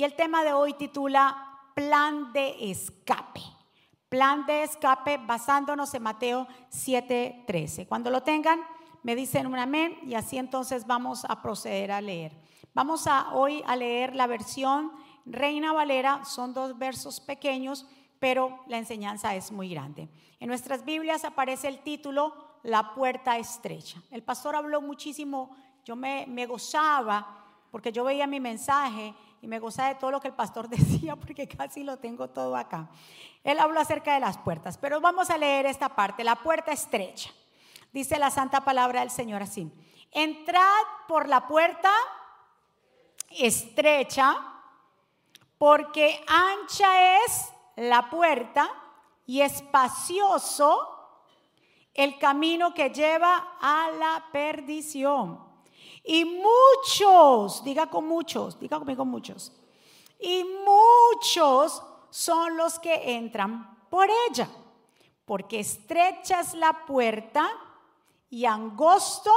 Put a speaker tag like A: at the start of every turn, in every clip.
A: y el tema de hoy titula Plan de escape. Plan de escape basándonos en Mateo 7:13. Cuando lo tengan, me dicen un amén y así entonces vamos a proceder a leer. Vamos a hoy a leer la versión Reina Valera, son dos versos pequeños, pero la enseñanza es muy grande. En nuestras Biblias aparece el título La puerta estrecha. El pastor habló muchísimo, yo me, me gozaba porque yo veía mi mensaje y me gozaba de todo lo que el pastor decía porque casi lo tengo todo acá. Él habló acerca de las puertas, pero vamos a leer esta parte, la puerta estrecha. Dice la santa palabra del Señor así, entrad por la puerta estrecha, porque ancha es la puerta y espacioso el camino que lleva a la perdición. Y muchos, diga con muchos, diga conmigo muchos. Y muchos son los que entran por ella, porque estrecha es la puerta y angosto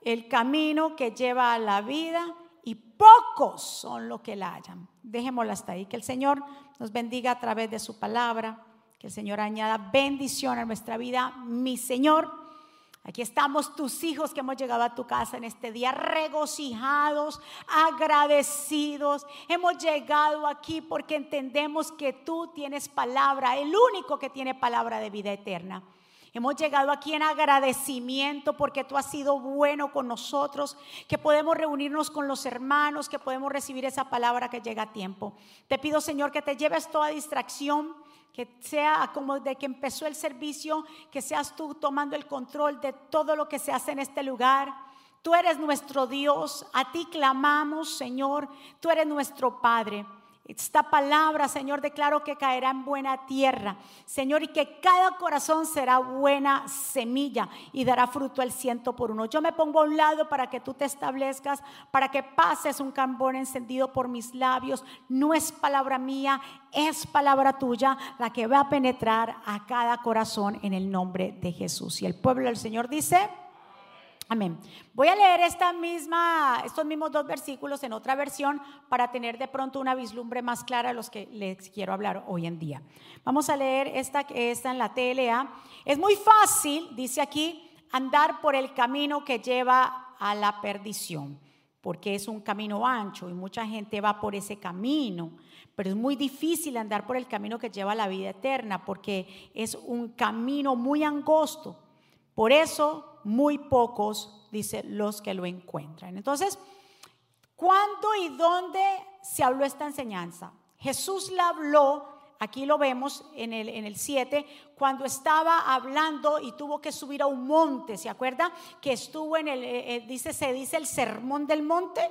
A: el camino que lleva a la vida y pocos son los que la hallan. Dejémosla hasta ahí, que el Señor nos bendiga a través de su palabra, que el Señor añada bendición a nuestra vida. Mi Señor, Aquí estamos tus hijos que hemos llegado a tu casa en este día regocijados, agradecidos. Hemos llegado aquí porque entendemos que tú tienes palabra, el único que tiene palabra de vida eterna. Hemos llegado aquí en agradecimiento porque tú has sido bueno con nosotros, que podemos reunirnos con los hermanos, que podemos recibir esa palabra que llega a tiempo. Te pido, Señor, que te lleves toda distracción que sea como de que empezó el servicio, que seas tú tomando el control de todo lo que se hace en este lugar. Tú eres nuestro Dios, a ti clamamos, Señor, tú eres nuestro Padre. Esta palabra, Señor, declaro que caerá en buena tierra, Señor, y que cada corazón será buena semilla y dará fruto al ciento por uno. Yo me pongo a un lado para que tú te establezcas, para que pases un cambón encendido por mis labios. No es palabra mía, es palabra tuya la que va a penetrar a cada corazón en el nombre de Jesús. Y el pueblo del Señor dice... Amén. Voy a leer esta misma, estos mismos dos versículos en otra versión para tener de pronto una vislumbre más clara a los que les quiero hablar hoy en día. Vamos a leer esta que está en la TLA. Es muy fácil, dice aquí, andar por el camino que lleva a la perdición, porque es un camino ancho y mucha gente va por ese camino. Pero es muy difícil andar por el camino que lleva a la vida eterna, porque es un camino muy angosto. Por eso muy pocos, dice, los que lo encuentran. Entonces, ¿cuándo y dónde se habló esta enseñanza? Jesús la habló, aquí lo vemos en el, en el 7, cuando estaba hablando y tuvo que subir a un monte, ¿se acuerda? Que estuvo en el, eh, eh, dice, se dice el sermón del monte,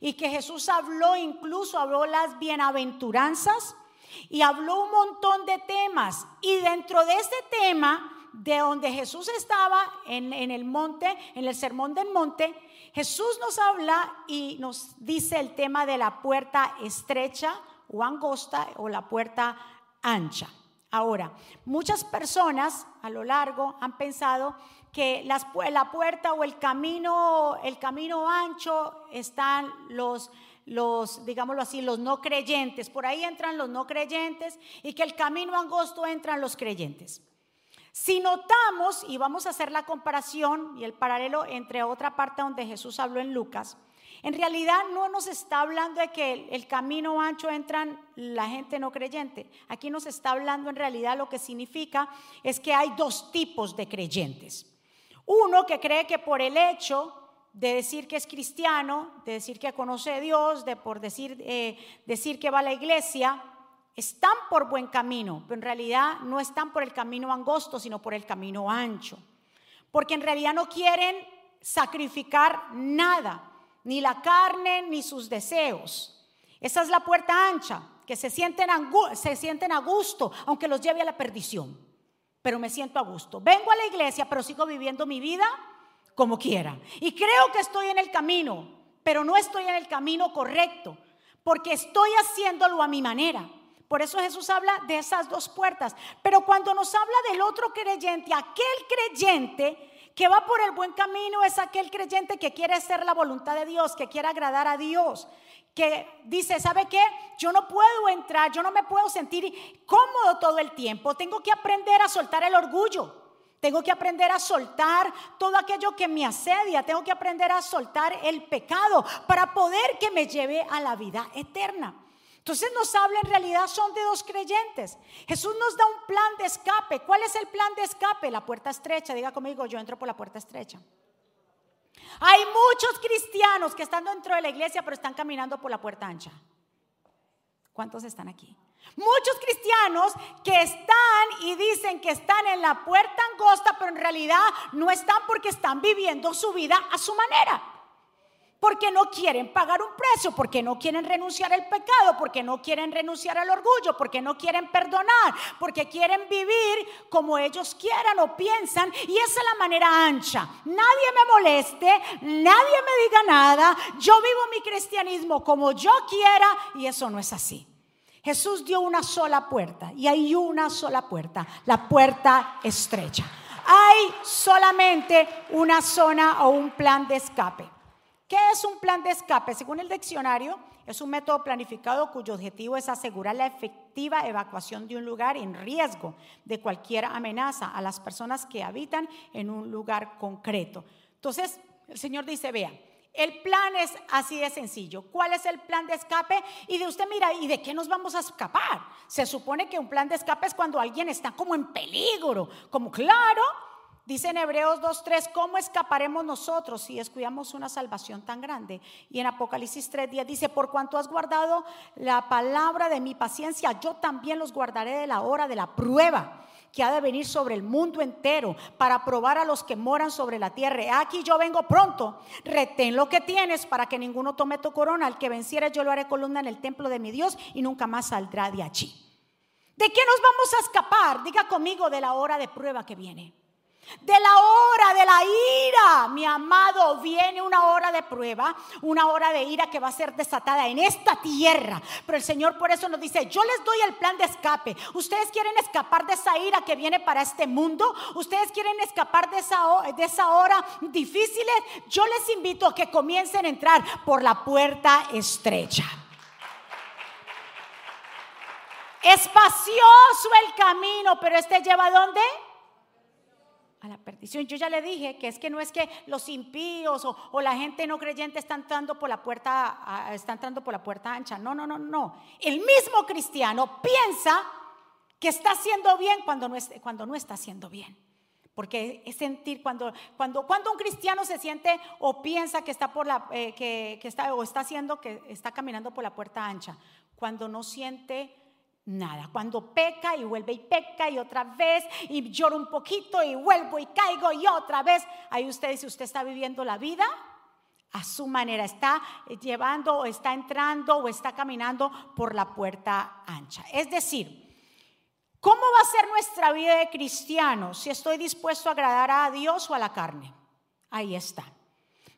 A: y que Jesús habló, incluso habló las bienaventuranzas, y habló un montón de temas, y dentro de este tema de donde Jesús estaba en, el monte, en el sermón del monte, Jesús nos habla y nos dice el tema de la puerta estrecha o angosta o la puerta ancha. Ahora, muchas personas a lo largo han pensado que la puerta o el camino, el camino ancho están los, los, digámoslo así, los no creyentes. Por ahí entran los no creyentes y que el camino angosto entran los creyentes. Si notamos, y vamos a hacer la comparación y el paralelo entre otra parte donde Jesús habló en Lucas, en realidad no nos está hablando de que el, camino ancho entran la gente no creyente. Aquí nos está hablando en realidad lo que significa es que hay dos tipos de creyentes. Uno que cree que por el hecho de decir que es cristiano, de decir que conoce a Dios, de por decir, eh, decir que va a la iglesia, están por buen camino, pero en realidad no están por el camino angosto, sino por el camino ancho. Porque en realidad no quieren sacrificar nada, ni la carne, ni sus deseos. Esa es la puerta ancha, que se sienten, se sienten a gusto, aunque los lleve a la perdición. Pero me siento a gusto. Vengo a la iglesia, pero sigo viviendo mi vida como quiera. Y creo que estoy en el camino, pero no estoy en el camino correcto, porque estoy haciéndolo a mi manera. Por eso Jesús habla de esas dos puertas. Pero cuando nos habla del otro creyente, aquel creyente que va por el buen camino es aquel creyente que quiere hacer la voluntad de Dios, que quiere agradar a Dios, que dice, ¿sabe qué? Yo no puedo entrar, yo no me puedo sentir cómodo todo el tiempo. Tengo que aprender a soltar el orgullo. Tengo que aprender a soltar todo aquello que me asedia. Tengo que aprender a soltar el pecado para poder que me lleve a la vida eterna. Entonces nos habla en realidad son de dos creyentes. Jesús nos da un plan de escape. ¿Cuál es el plan de escape? La puerta estrecha. Diga conmigo, yo entro por la puerta estrecha. Hay muchos cristianos que están dentro de la iglesia, pero están caminando por la puerta ancha. ¿Cuántos están aquí? Muchos cristianos que están y dicen que están en la puerta angosta, pero en realidad no están porque están viviendo su vida a su manera porque no quieren pagar un precio, porque no quieren renunciar al pecado, porque no quieren renunciar al orgullo, porque no quieren perdonar, porque quieren vivir como ellos quieran o piensan. Y esa es la manera ancha. Nadie me moleste, nadie me diga nada. Yo vivo mi cristianismo como yo quiera y eso no es así. Jesús dio una sola puerta y hay una sola puerta, la puerta estrecha. Hay solamente una zona o un plan de escape. ¿Qué es un plan de escape? Según el diccionario, es un método planificado cuyo objetivo es asegurar la efectiva evacuación de un lugar en riesgo de cualquier amenaza a las personas que habitan en un lugar concreto. Entonces, el Señor dice, vea, el plan es así de sencillo. ¿Cuál es el plan de escape? Y de usted mira, ¿y de qué nos vamos a escapar? Se supone que un plan de escape es cuando alguien está como en peligro, como claro, Dice en Hebreos 2.3, ¿cómo escaparemos nosotros si descuidamos una salvación tan grande? Y en Apocalipsis 3.10 dice, por cuanto has guardado la palabra de mi paciencia, yo también los guardaré de la hora de la prueba que ha de venir sobre el mundo entero para probar a los que moran sobre la tierra. Aquí yo vengo pronto, retén lo que tienes para que ninguno tome tu corona. Al que venciere yo lo haré columna en el templo de mi Dios y nunca más saldrá de allí. ¿De qué nos vamos a escapar? Diga conmigo de la hora de prueba que viene. De la hora de la ira, mi amado, viene una hora de prueba, una hora de ira que va a ser desatada en esta tierra. Pero el Señor por eso nos dice, yo les doy el plan de escape. Ustedes quieren escapar de esa ira que viene para este mundo. Ustedes quieren escapar de esa, de esa hora difícil. Yo les invito a que comiencen a entrar por la puerta estrecha. Espacioso el camino, pero este lleva a dónde? A la perdición. Yo ya le dije que es que no es que los impíos o, la gente no creyente están entrando por la puerta, está entrando por la puerta ancha. No, no, no, no. El mismo cristiano piensa que está haciendo bien cuando no, es, cuando no está haciendo bien. Porque es sentir cuando, cuando, cuando un cristiano se siente o piensa que está por la eh, que, que está o está haciendo que está caminando por la puerta ancha, cuando no siente Nada, cuando peca y vuelve y peca y otra vez y lloro un poquito y vuelvo y caigo y otra vez, ahí usted dice, usted está viviendo la vida a su manera, está llevando o está entrando o está caminando por la puerta ancha. Es decir, ¿cómo va a ser nuestra vida de cristiano si estoy dispuesto a agradar a Dios o a la carne? Ahí está.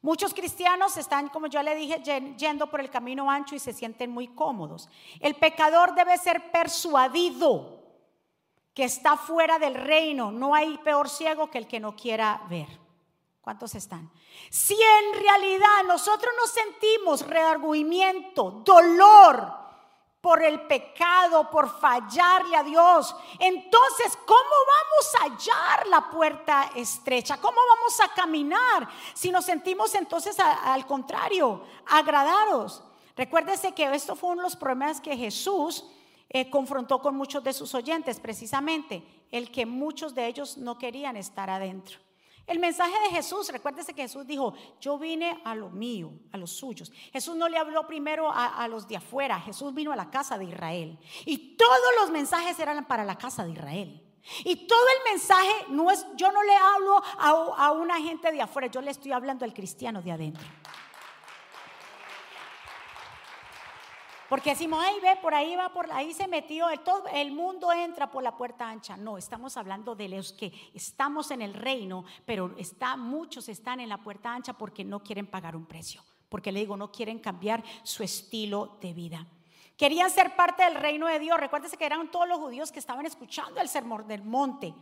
A: Muchos cristianos están, como yo le dije, yendo por el camino ancho y se sienten muy cómodos. El pecador debe ser persuadido que está fuera del reino. No hay peor ciego que el que no quiera ver. ¿Cuántos están? Si en realidad nosotros nos sentimos redargüimiento, dolor, por el pecado, por fallarle a Dios. Entonces, ¿cómo vamos a hallar la puerta estrecha? ¿Cómo vamos a caminar si nos sentimos entonces al contrario, agradados? Recuérdese que esto fue uno de los problemas que Jesús eh, confrontó con muchos de sus oyentes, precisamente, el que muchos de ellos no querían estar adentro. El mensaje de Jesús, recuérdese que Jesús dijo, yo vine a lo mío, a los suyos. Jesús no le habló primero a, los de afuera, Jesús vino a la casa de Israel. Y todos los mensajes eran para la casa de Israel. Y todo el mensaje no es, yo no le hablo a, a una gente de afuera, yo le estoy hablando al cristiano de adentro. Porque decimos, ay, ve, por ahí va, por ahí se metió, el, todo, el mundo entra por la puerta ancha. No, estamos hablando de los que estamos en el reino, pero está, muchos están en la puerta ancha porque no quieren pagar un precio. Porque le digo, no quieren cambiar su estilo de vida. Querían ser parte del reino de Dios. Recuérdese que eran todos los judíos que estaban escuchando el sermón del monte.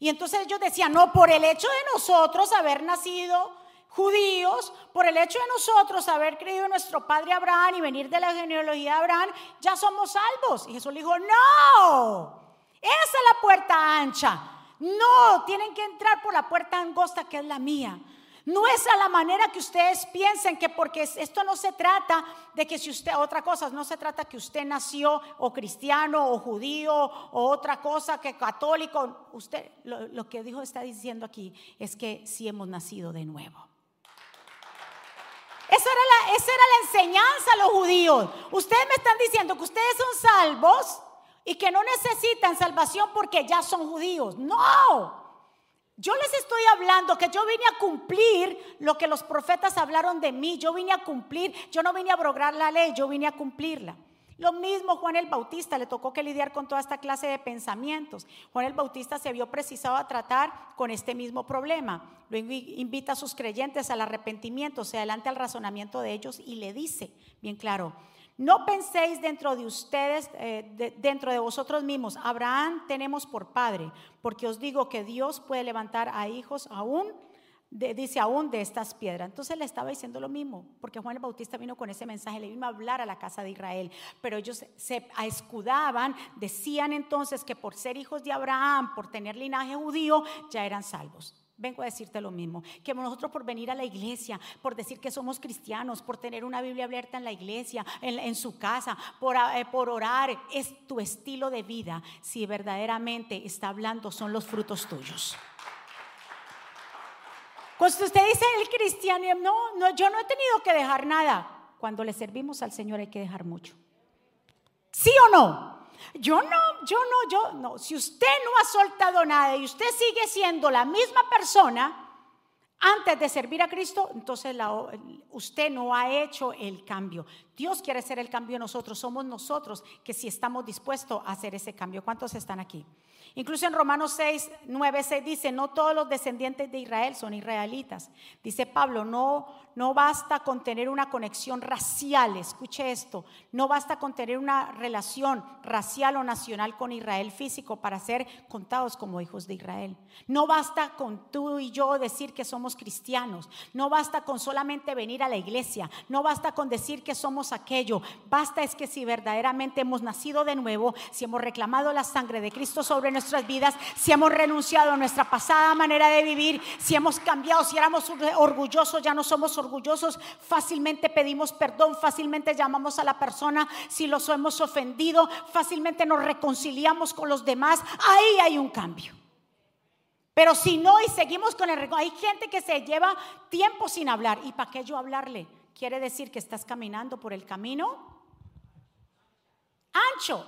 A: Y entonces ellos decían, no, por el hecho de nosotros haber nacido judíos, por el hecho de nosotros haber creído en nuestro padre Abraham y venir de la genealogía de Abraham, ya somos salvos. Y Jesús le dijo, no, esa es la puerta ancha. No, tienen que entrar por la puerta angosta que es la mía. No es a la manera que ustedes piensen que porque esto no se trata de que si usted, otra cosa, no se trata que usted nació o cristiano o judío o otra cosa que católico. Usted, lo, que dijo está diciendo aquí es que si hemos nacido de nuevo. Esa era, la, esa era la enseñanza a los judíos. Ustedes me están diciendo que ustedes son salvos y que no necesitan salvación porque ya son judíos. No. Yo les estoy hablando que yo vine a cumplir lo que los profetas hablaron de mí. Yo vine a cumplir, yo no vine a abrograr la ley, yo vine a cumplirla. Lo mismo Juan el Bautista, le tocó que lidiar con toda esta clase de pensamientos. Juan el Bautista se vio precisado a tratar con este mismo problema. Lo invita a sus creyentes al arrepentimiento, se adelanta al razonamiento de ellos y le dice, bien claro, no penséis dentro de ustedes, eh, dentro de vosotros mismos, Abraham tenemos por padre, porque os digo que Dios puede levantar a hijos aún, dice aún de estas piedras. Entonces le estaba diciendo lo mismo, porque Juan el Bautista vino con ese mensaje, le vino a hablar a la casa de Israel, pero ellos se escudaban, decían entonces que por ser hijos de Abraham, por tener linaje judío, ya eran salvos. Vengo a decirte lo mismo, que nosotros por venir a la iglesia, por decir que somos cristianos, por tener una Biblia abierta en la iglesia, en, su casa, por, eh, por orar, es tu estilo de vida. Si verdaderamente está hablando, son los frutos tuyos. Cuando usted dice el cristiano, no, no, yo no he tenido que dejar nada. Cuando le servimos al Señor hay que dejar mucho. ¿Sí o no? Yo no, yo no, yo no. Si usted no ha soltado nada y usted sigue siendo la misma persona antes de servir a Cristo, entonces usted no ha hecho el cambio. Dios quiere hacer el cambio en nosotros. Somos nosotros que si estamos dispuestos a hacer ese cambio. ¿Cuántos están aquí? Incluso en Romanos 6, 9, 6 dice, no todos los descendientes de Israel son israelitas. Dice Pablo, no, no basta con tener una conexión racial, escuche esto, no basta con tener una relación racial o nacional con Israel físico para ser contados como hijos de Israel. No basta con tú y yo decir que somos cristianos, no basta con solamente venir a la iglesia, no basta con decir que somos aquello, basta es que si verdaderamente hemos nacido de nuevo, si hemos reclamado la sangre de Cristo sobre nuestras vidas, si hemos renunciado a nuestra pasada manera de vivir, si hemos cambiado, si éramos orgullosos, ya no somos orgullosos, fácilmente pedimos perdón, fácilmente llamamos a la persona si los hemos ofendido, fácilmente nos reconciliamos con los demás, ahí hay un cambio. Pero si no y seguimos con el hay gente que se lleva tiempo sin hablar. ¿Y para qué yo hablarle? Quiere decir que estás caminando por el camino ancho,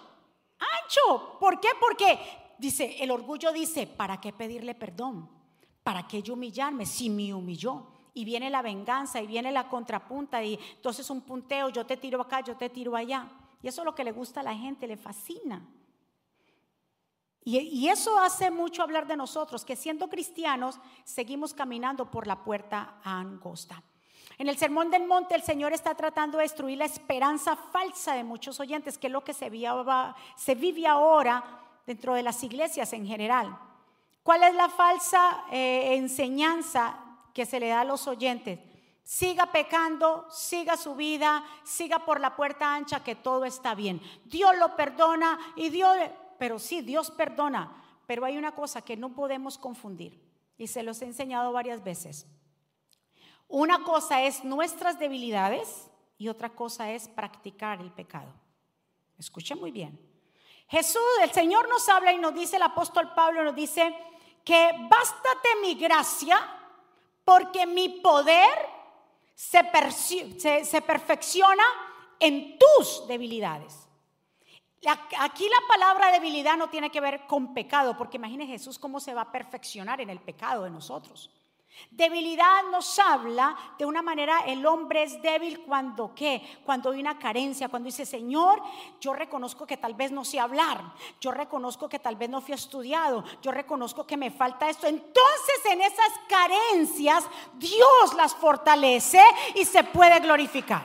A: ancho. ¿Por qué? Porque dice, el orgullo dice, ¿para qué pedirle perdón? ¿Para qué yo humillarme si me humilló? Y viene la venganza y viene la contrapunta y entonces un punteo, yo te tiro acá, yo te tiro allá. Y eso es lo que le gusta a la gente, le fascina. Y, eso hace mucho hablar de nosotros, que siendo cristianos seguimos caminando por la puerta angosta. En el Sermón del Monte el Señor está tratando de destruir la esperanza falsa de muchos oyentes, que es lo que se, se vive ahora dentro de las iglesias en general. ¿Cuál es la falsa eh, enseñanza que se le da a los oyentes. Siga pecando, siga su vida, siga por la puerta ancha que todo está bien. Dios lo perdona y Dios, pero sí, Dios perdona. Pero hay una cosa que no podemos confundir y se los he enseñado varias veces. Una cosa es nuestras debilidades y otra cosa es practicar el pecado. Escuchen muy bien. Jesús, el Señor nos habla y nos dice, el apóstol Pablo nos dice que bástate mi gracia porque mi poder se, perfecciona en tus debilidades. Aquí la palabra debilidad no tiene que ver con pecado, porque imagine Jesús cómo se va a perfeccionar en el pecado de nosotros. Debilidad nos habla de una manera, el hombre es débil cuando qué, cuando hay una carencia, cuando dice, Señor, yo reconozco que tal vez no sé hablar, yo reconozco que tal vez no fui estudiado, yo reconozco que me falta esto. Entonces en esas carencias Dios las fortalece y se puede glorificar.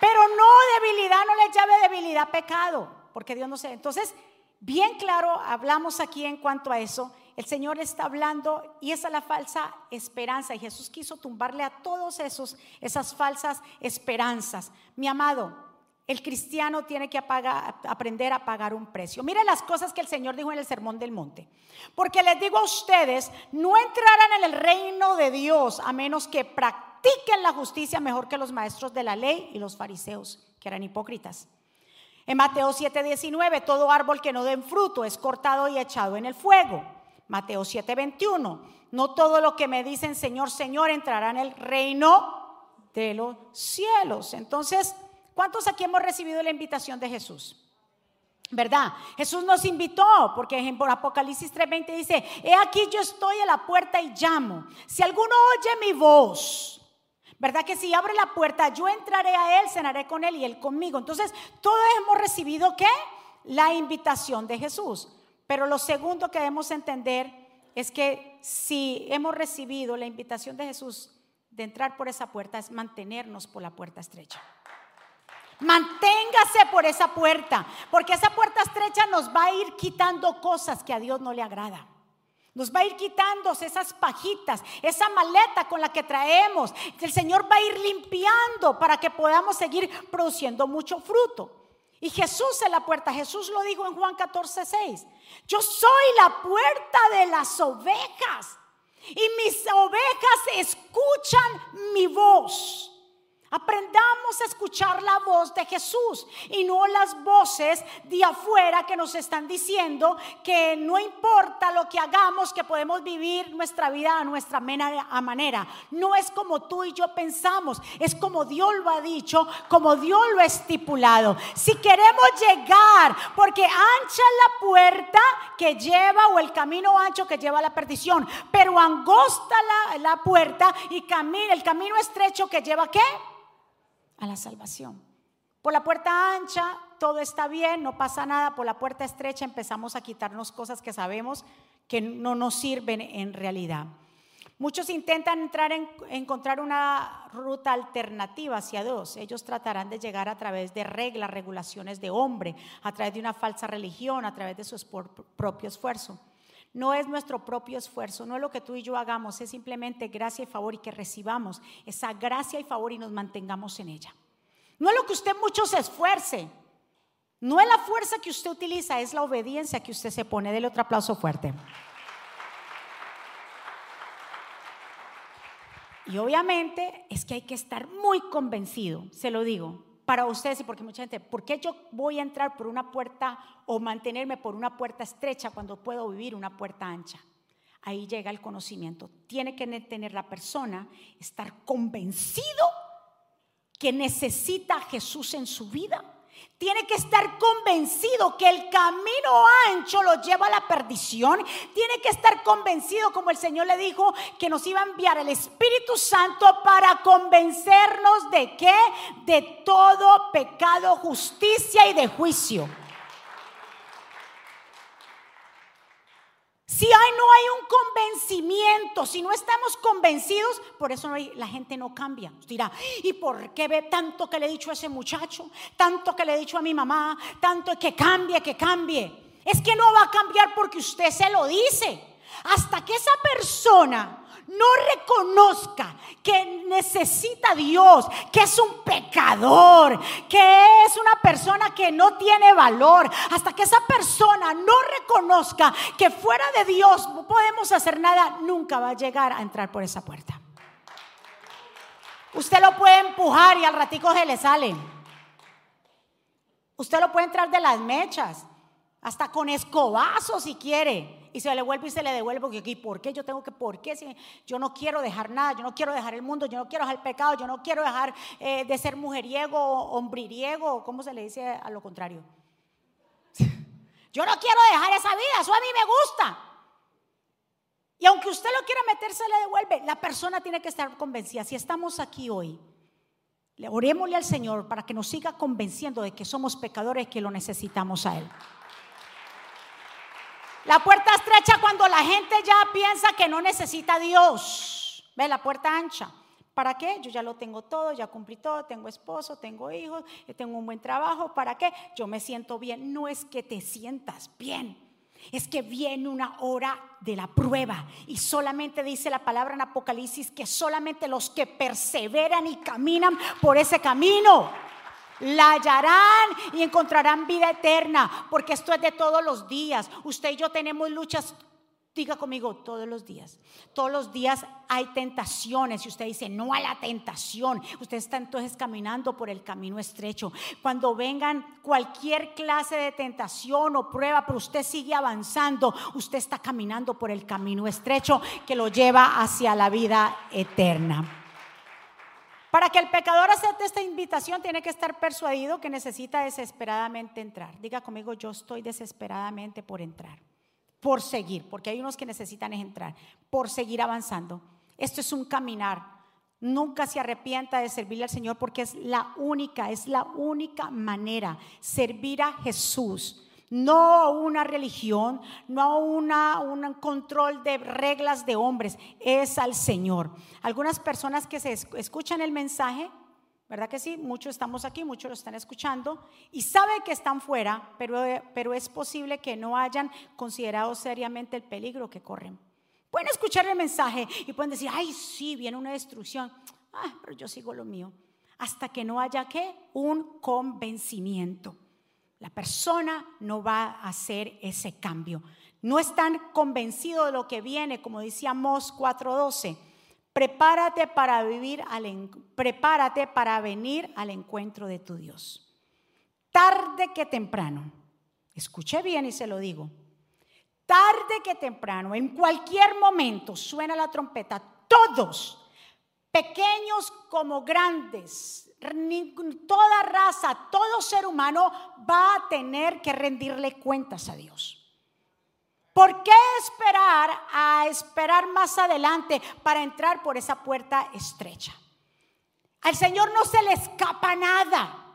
A: Pero no debilidad, no le llame debilidad pecado, porque Dios no sé. Entonces, bien claro, hablamos aquí en cuanto a eso el Señor está hablando y esa es la falsa esperanza. Y Jesús quiso tumbarle a todos esos, esas falsas esperanzas. Mi amado, el cristiano tiene que aprender a pagar un precio. Mire las cosas que el Señor dijo en el Sermón del Monte. Porque les digo a ustedes, no entrarán en el reino de Dios a menos que practiquen la justicia mejor que los maestros de la ley y los fariseos, que eran hipócritas. En Mateo 7:19, todo árbol que no den fruto es cortado y echado en el fuego. Mateo 7:21, no todo lo que me dicen Señor, Señor entrará en el reino de los cielos. Entonces, ¿cuántos aquí hemos recibido la invitación de Jesús? ¿Verdad? Jesús nos invitó, porque en Apocalipsis 3:20 dice, he aquí yo estoy a la puerta y llamo. Si alguno oye mi voz, ¿verdad? Que si abre la puerta, yo entraré a él, cenaré con él y él conmigo. Entonces, todos hemos recibido qué? La invitación de Jesús. Pero lo segundo que debemos entender es que si hemos recibido la invitación de Jesús de entrar por esa puerta, es mantenernos por la puerta estrecha. Manténgase por esa puerta, porque esa puerta estrecha nos va a ir quitando cosas que a Dios no le agrada. Nos va a ir quitando esas pajitas, esa maleta con la que traemos. El Señor va a ir limpiando para que podamos seguir produciendo mucho fruto. Y Jesús es la puerta. Jesús lo dijo en Juan 14, 6. Yo soy la puerta de las ovejas. Y mis ovejas escuchan mi voz. Aprendamos a escuchar la voz de Jesús y no las voces de afuera que nos están diciendo que no importa lo que hagamos, que podemos vivir nuestra vida a nuestra manera. No es como tú y yo pensamos, es como Dios lo ha dicho, como Dios lo ha estipulado. Si queremos llegar, porque ancha la puerta que lleva o el camino ancho que lleva a la perdición, pero angosta la, la puerta y camina, el camino estrecho que lleva qué? A la salvación. Por la puerta ancha todo está bien, no pasa nada. Por la puerta estrecha empezamos a quitarnos cosas que sabemos que no nos sirven en realidad. Muchos intentan entrar en encontrar una ruta alternativa hacia Dios. Ellos tratarán de llegar a través de reglas, regulaciones de hombre, a través de una falsa religión, a través de su propio esfuerzo. No es nuestro propio esfuerzo, no es lo que tú y yo hagamos, es simplemente gracia y favor y que recibamos esa gracia y favor y nos mantengamos en ella. No es lo que usted mucho se esfuerce, no es la fuerza que usted utiliza, es la obediencia que usted se pone. Dele otro aplauso fuerte. Y obviamente es que hay que estar muy convencido, se lo digo, para ustedes y porque mucha gente, ¿por qué yo voy a entrar por una puerta o mantenerme por una puerta estrecha cuando puedo vivir una puerta ancha? Ahí llega el conocimiento. Tiene que tener la persona, estar convencido que necesita a Jesús en su vida tiene que estar convencido que el camino ancho lo lleva a la perdición. Tiene que estar convencido, como el Señor le dijo, que nos iba a enviar el Espíritu Santo para convencernos de qué? De todo pecado, justicia y de juicio. Si hay, no hay un convencimiento, si no estamos convencidos, por eso la gente no cambia. dirá, ¿y por qué ve tanto que le he dicho a ese muchacho? Tanto que le he dicho a mi mamá, tanto que cambie, que cambie. Es que no va a cambiar porque usted se lo dice. Hasta que esa persona no reconozca que necesita a Dios, que es un pecador, que es una persona que no tiene valor, hasta que esa persona no reconozca que fuera de Dios no podemos hacer nada, nunca va a llegar a entrar por esa puerta. Usted lo puede empujar y al ratico se le sale. Usted lo puede entrar de las mechas, hasta con escobazos si quiere y se le vuelve y se le devuelve. Porque, ¿por qué yo tengo que? ¿Por qué? Si yo no quiero dejar nada, yo no quiero dejar el mundo, yo no quiero dejar el pecado, yo no quiero dejar eh, de ser mujeriego, hombririego, ¿cómo se le dice a lo contrario? Yo no quiero dejar esa vida, eso a mí me gusta. Y aunque usted lo quiera meter, se le devuelve. La persona tiene que estar convencida. Si estamos aquí hoy, orémosle al Señor para que nos siga convenciendo de que somos pecadores y que lo necesitamos a Él. La puerta estrecha cuando la gente ya piensa que no necesita a Dios. Ve la puerta ancha. ¿Para qué? Yo ya lo tengo todo, ya cumplí todo, tengo esposo, tengo hijos, tengo un buen trabajo. ¿Para qué? Yo me siento bien. No es que te sientas bien. Es que viene una hora de la prueba y solamente dice la palabra en Apocalipsis que solamente los que perseveran y caminan por ese camino la hallarán y encontrarán vida eterna, porque esto es de todos los días. Usted y yo tenemos luchas Diga conmigo todos los días. Todos los días hay tentaciones y usted dice no a la tentación. Usted está entonces caminando por el camino estrecho. Cuando vengan cualquier clase de tentación o prueba, pero usted sigue avanzando, usted está caminando por el camino estrecho que lo lleva hacia la vida eterna. Para que el pecador acepte esta invitación, tiene que estar persuadido que necesita desesperadamente entrar. Diga conmigo, yo estoy desesperadamente por entrar por seguir, porque hay unos que necesitan entrar, por seguir avanzando. Esto es un caminar. Nunca se arrepienta de servirle al Señor porque es la única, es la única manera, servir a Jesús. No una religión, no una, un control de reglas de hombres, es al Señor. Algunas personas que escuchan el mensaje ¿Verdad que sí? Muchos estamos aquí, muchos lo están escuchando y saben que están fuera, pero, pero es posible que no hayan considerado seriamente el peligro que corren. Pueden escuchar el mensaje y pueden decir, ay, sí, viene una destrucción. Ah, pero yo sigo lo mío. Hasta que no haya que un convencimiento. La persona no va a hacer ese cambio. No están convencidos de lo que viene, como decía Mos 4:12 Prepárate para vivir al prepárate para venir al encuentro de tu Dios. Tarde que temprano. Escuche bien y se lo digo. Tarde que temprano, en cualquier momento suena la trompeta, todos, pequeños como grandes, toda raza, todo ser humano va a tener que rendirle cuentas a Dios. ¿Por qué esperar a esperar más adelante para entrar por esa puerta estrecha? Al Señor no se le escapa nada.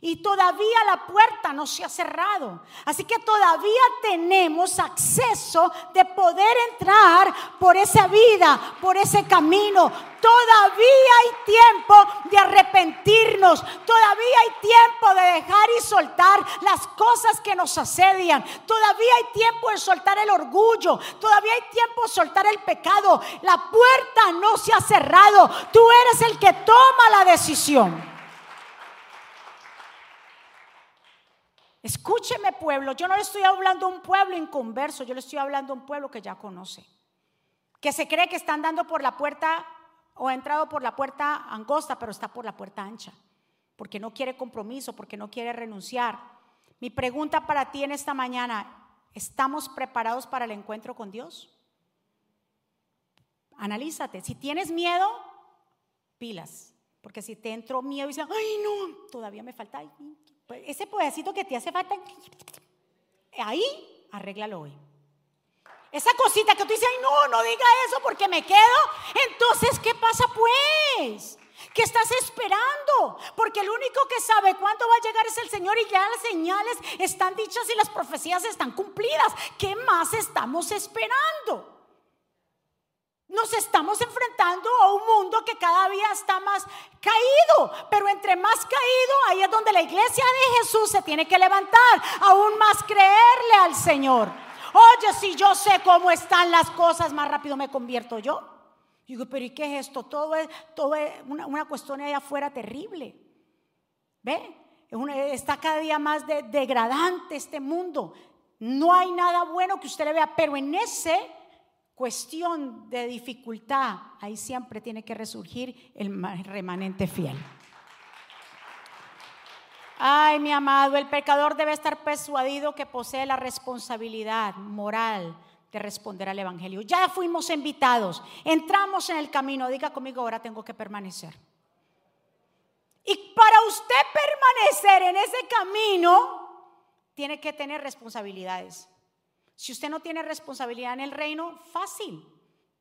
A: Y todavía la puerta no se ha cerrado. Así que todavía tenemos acceso de poder entrar por esa vida, por ese camino. Todavía hay tiempo de arrepentirnos. Todavía hay tiempo de dejar y soltar las cosas que nos asedian. Todavía hay tiempo de soltar el orgullo. Todavía hay tiempo de soltar el pecado. La puerta no se ha cerrado. Tú eres el que toma la decisión. Escúcheme pueblo, yo no le estoy hablando a un pueblo inconverso, yo le estoy hablando a un pueblo que ya conoce, que se cree que está andando por la puerta o ha entrado por la puerta angosta, pero está por la puerta ancha, porque no quiere compromiso, porque no quiere renunciar. Mi pregunta para ti en esta mañana, ¿estamos preparados para el encuentro con Dios? Analízate, si tienes miedo, pilas, porque si te entró miedo y dices, ay no, todavía me falta, pues, ese pedacito que te hace falta, ahí, arréglalo hoy. Esa cosita que tú dices, ay, no, no diga eso porque me quedo. Entonces, ¿qué pasa pues? ¿Qué estás esperando? Porque el único que sabe cuándo va a llegar es el Señor y ya las señales están dichas y las profecías están cumplidas. ¿Qué más estamos esperando? Nos estamos enfrentando a un mundo que cada día está más caído, pero entre más caído, ahí es donde la iglesia de Jesús se tiene que levantar, aún más creerle al Señor. Oye, si yo sé cómo están las cosas, más rápido me convierto yo. digo, pero ¿y qué es esto? Todo es, todo es una, cuestión allá afuera terrible. ¿Ve? está cada día más degradante este mundo. No hay nada bueno que usted le vea, pero en ese cuestión de dificultad, ahí siempre tiene que resurgir el remanente fiel. Ay, mi amado, el pecador debe estar persuadido que posee la responsabilidad moral de responder al Evangelio. Ya fuimos invitados, entramos en el camino, diga conmigo, ahora tengo que permanecer. Y para usted permanecer en ese camino, tiene que tener responsabilidades. Si usted no tiene responsabilidad en el reino, fácil,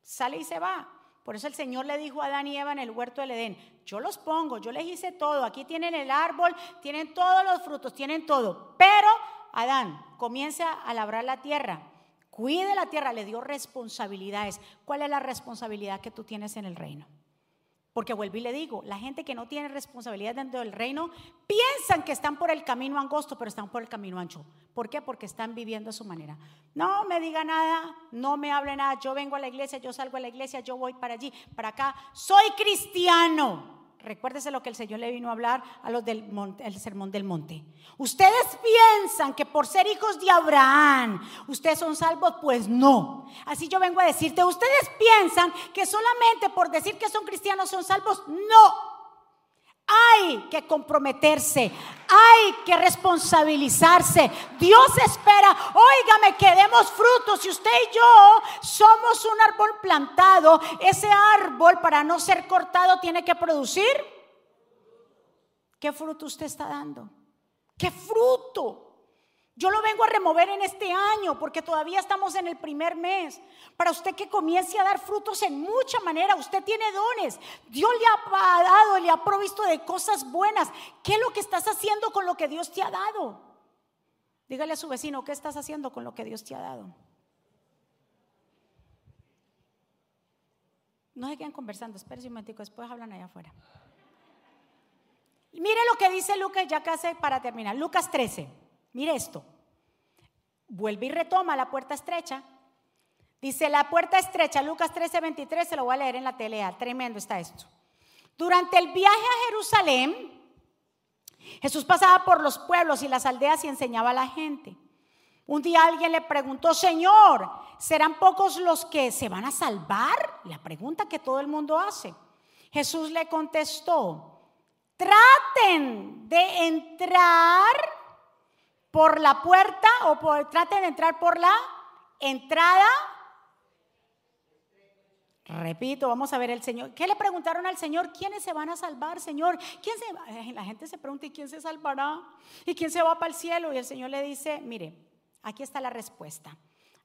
A: sale y se va. Por eso el Señor le dijo a Adán y Eva en el huerto del Edén, yo los pongo, yo les hice todo, aquí tienen el árbol, tienen todos los frutos, tienen todo. Pero Adán comienza a labrar la tierra, cuide la tierra, le dio responsabilidades. ¿Cuál es la responsabilidad que tú tienes en el reino? Porque vuelvo y le digo, la gente que no tiene responsabilidad dentro del reino piensan que están por el camino angosto, pero están por el camino ancho. ¿Por qué? Porque están viviendo a su manera. No me diga nada, no me hable nada. Yo vengo a la iglesia, yo salgo a la iglesia, yo voy para allí, para acá. Soy cristiano. Recuérdese lo que el Señor le vino a hablar a los del el sermón del monte. Ustedes piensan que por ser hijos de Abraham, ustedes son salvos, pues no. Así yo vengo a decirte, ustedes piensan que solamente por decir que son cristianos son salvos, no. Hay que comprometerse, hay que responsabilizarse. Dios espera, óigame, que demos frutos. Si usted y yo somos un árbol plantado, ese árbol para no ser cortado tiene que producir. ¿Qué fruto usted está dando? ¿Qué fruto? Yo lo vengo a remover en este año porque todavía estamos en el primer mes. Para usted que comience a dar frutos en mucha manera, usted tiene dones. Dios le ha dado, le ha provisto de cosas buenas. ¿Qué es lo que estás haciendo con lo que Dios te ha dado? Dígale a su vecino, ¿qué estás haciendo con lo que Dios te ha dado? No se quedan conversando, espérense un momentico, después hablan allá afuera. Mire lo que dice Lucas ya casi para terminar. Lucas 13. Mire esto. Vuelve y retoma la puerta estrecha. Dice la puerta estrecha, Lucas 13, 23, se lo voy a leer en la tele, tremendo está esto. Durante el viaje a Jerusalén, Jesús pasaba por los pueblos y las aldeas y enseñaba a la gente. Un día alguien le preguntó, Señor, ¿serán pocos los que se van a salvar? La pregunta que todo el mundo hace. Jesús le contestó, traten de entrar por la puerta o por, traten de entrar por la entrada. Repito, vamos a ver el Señor. ¿Qué le preguntaron al Señor? ¿Quiénes se van a salvar, Señor? ¿Quién se La gente se pregunta, ¿y quién se salvará? ¿Y quién se va para el cielo? Y el Señor le dice, mire, aquí está la respuesta.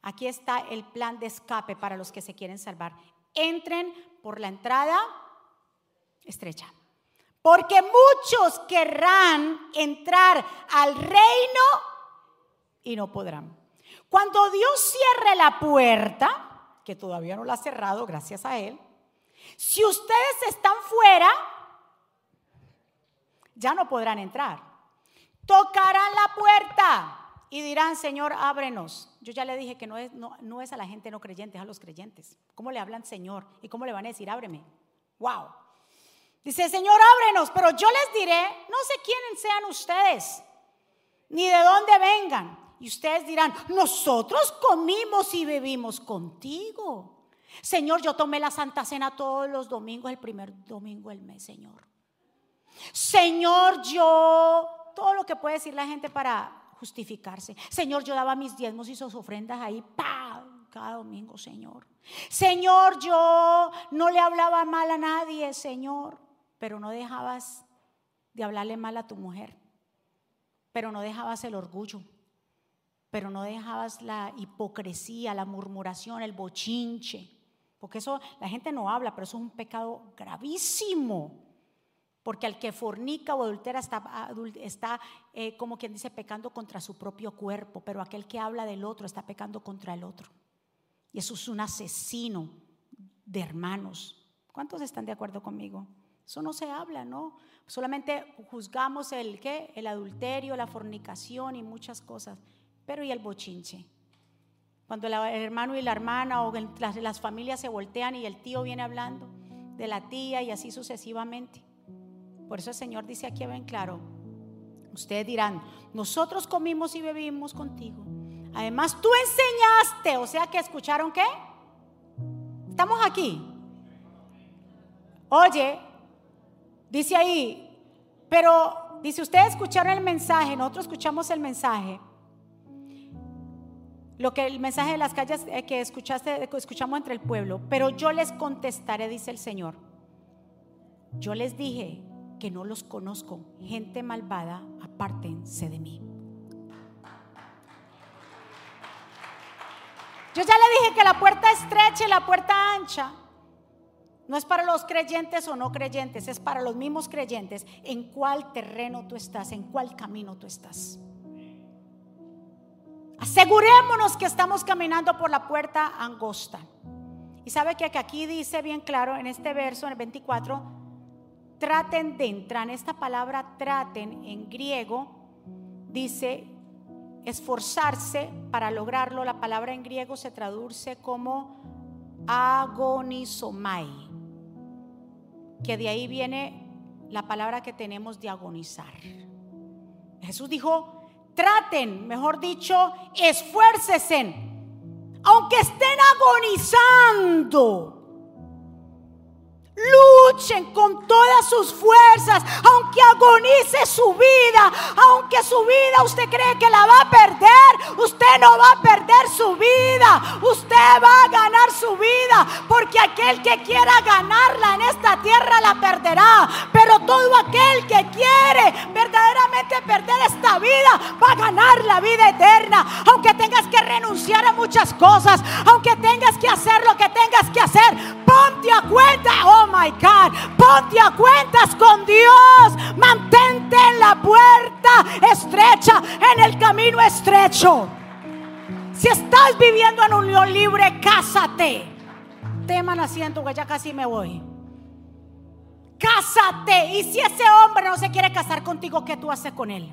A: Aquí está el plan de escape para los que se quieren salvar. Entren por la entrada estrecha. Porque muchos querrán entrar al reino y no podrán. Cuando Dios cierre la puerta, que todavía no la ha cerrado, gracias a Él, si ustedes están fuera, ya no podrán entrar. Tocarán la puerta y dirán, Señor, ábrenos. Yo ya le dije que no es, no, es a la gente no creyente, es a los creyentes. ¿Cómo le hablan Señor? ¿Y cómo le van a decir, ábreme? ¡Wow! Dice, Señor, ábrenos, pero yo les diré, no sé quiénes sean ustedes, ni de dónde vengan. Y ustedes dirán, nosotros comimos y bebimos contigo. Señor, yo tomé la Santa Cena todos los domingos, el primer domingo del mes, Señor. Señor, yo, todo lo que puede decir la gente para justificarse. Señor, yo daba mis diezmos y sus ofrendas ahí, ¡pam! cada domingo, Señor. Señor, yo no le hablaba mal a nadie, Señor pero no dejabas de hablarle mal a tu mujer, pero no dejabas el orgullo, pero no dejabas la hipocresía, la murmuración, el bochinche, porque eso la gente no habla, pero eso es un pecado gravísimo. Porque al que fornica o adultera está, eh, como quien dice, pecando contra su propio cuerpo, pero aquel que habla del otro está pecando contra el otro. Y eso es un asesino de hermanos. ¿Cuántos están de acuerdo conmigo? Eso no se habla, ¿no? Solamente juzgamos el qué, el adulterio, la fornicación y muchas cosas. Pero ¿y el bochinche? Cuando el hermano y la hermana o las, familias se voltean y el tío viene hablando de la tía y así sucesivamente. Por eso el Señor dice aquí ven claro, ustedes dirán, nosotros comimos y bebimos contigo. Además tú enseñaste, o sea que escucharon qué? Estamos aquí. Oye, Dice ahí, pero dice, ustedes escucharon el mensaje, nosotros escuchamos el mensaje. Lo que el mensaje de las calles eh, que escuchaste, escuchamos entre el pueblo, pero yo les contestaré, dice el Señor. Yo les dije que no los conozco, gente malvada, apártense de mí. Yo ya le dije que la puerta estrecha y la puerta ancha no es para los creyentes o no creyentes, es para los mismos creyentes. ¿En cuál terreno tú estás? ¿En cuál camino tú estás? Asegurémonos que estamos caminando por la puerta angosta. Y sabe que aquí dice bien claro en este verso, en el 24, traten de entrar. Esta palabra traten en griego dice esforzarse para lograrlo. La palabra en griego se traduce como agonizomai, que de ahí viene la palabra que tenemos de agonizar. Jesús dijo, traten, mejor dicho, esfuércesen, aunque estén agonizando Luchen con todas sus fuerzas, aunque agonice su vida, aunque su vida usted cree que la va a perder, usted no va a perder su vida, usted va a ganar su vida, porque aquel que quiera ganarla en esta tierra la perderá, pero todo aquel que quiere verdaderamente perder esta vida va a ganar la vida eterna, aunque tengas que renunciar a muchas cosas, aunque tengas que hacer lo que tengas que hacer, ponte a cuenta, oh my God, ponte a cuentas con Dios, mantente en la puerta estrecha, en el camino estrecho. Si estás viviendo en unión libre, cásate. Teman asiento que ya casi me voy. Cásate. Y si ese hombre no se quiere casar contigo, ¿qué tú haces con él?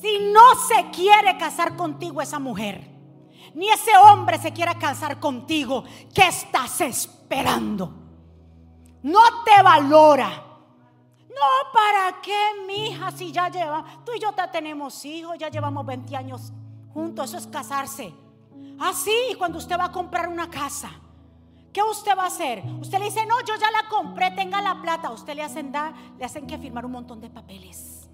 A: Si no se quiere casar contigo esa mujer, ni ese hombre se quiera casar contigo, ¿qué estás esperando? No te valora. No, ¿para qué, mi hija? Si ya lleva, tú y yo ya tenemos hijos, ya llevamos 20 años juntos, eso es casarse. Así, ah, cuando usted va a comprar una casa, ¿qué usted va a hacer? Usted le dice, no, yo ya la compré, tenga la plata. Usted le hacen dar, le hacen que firmar un montón de papeles.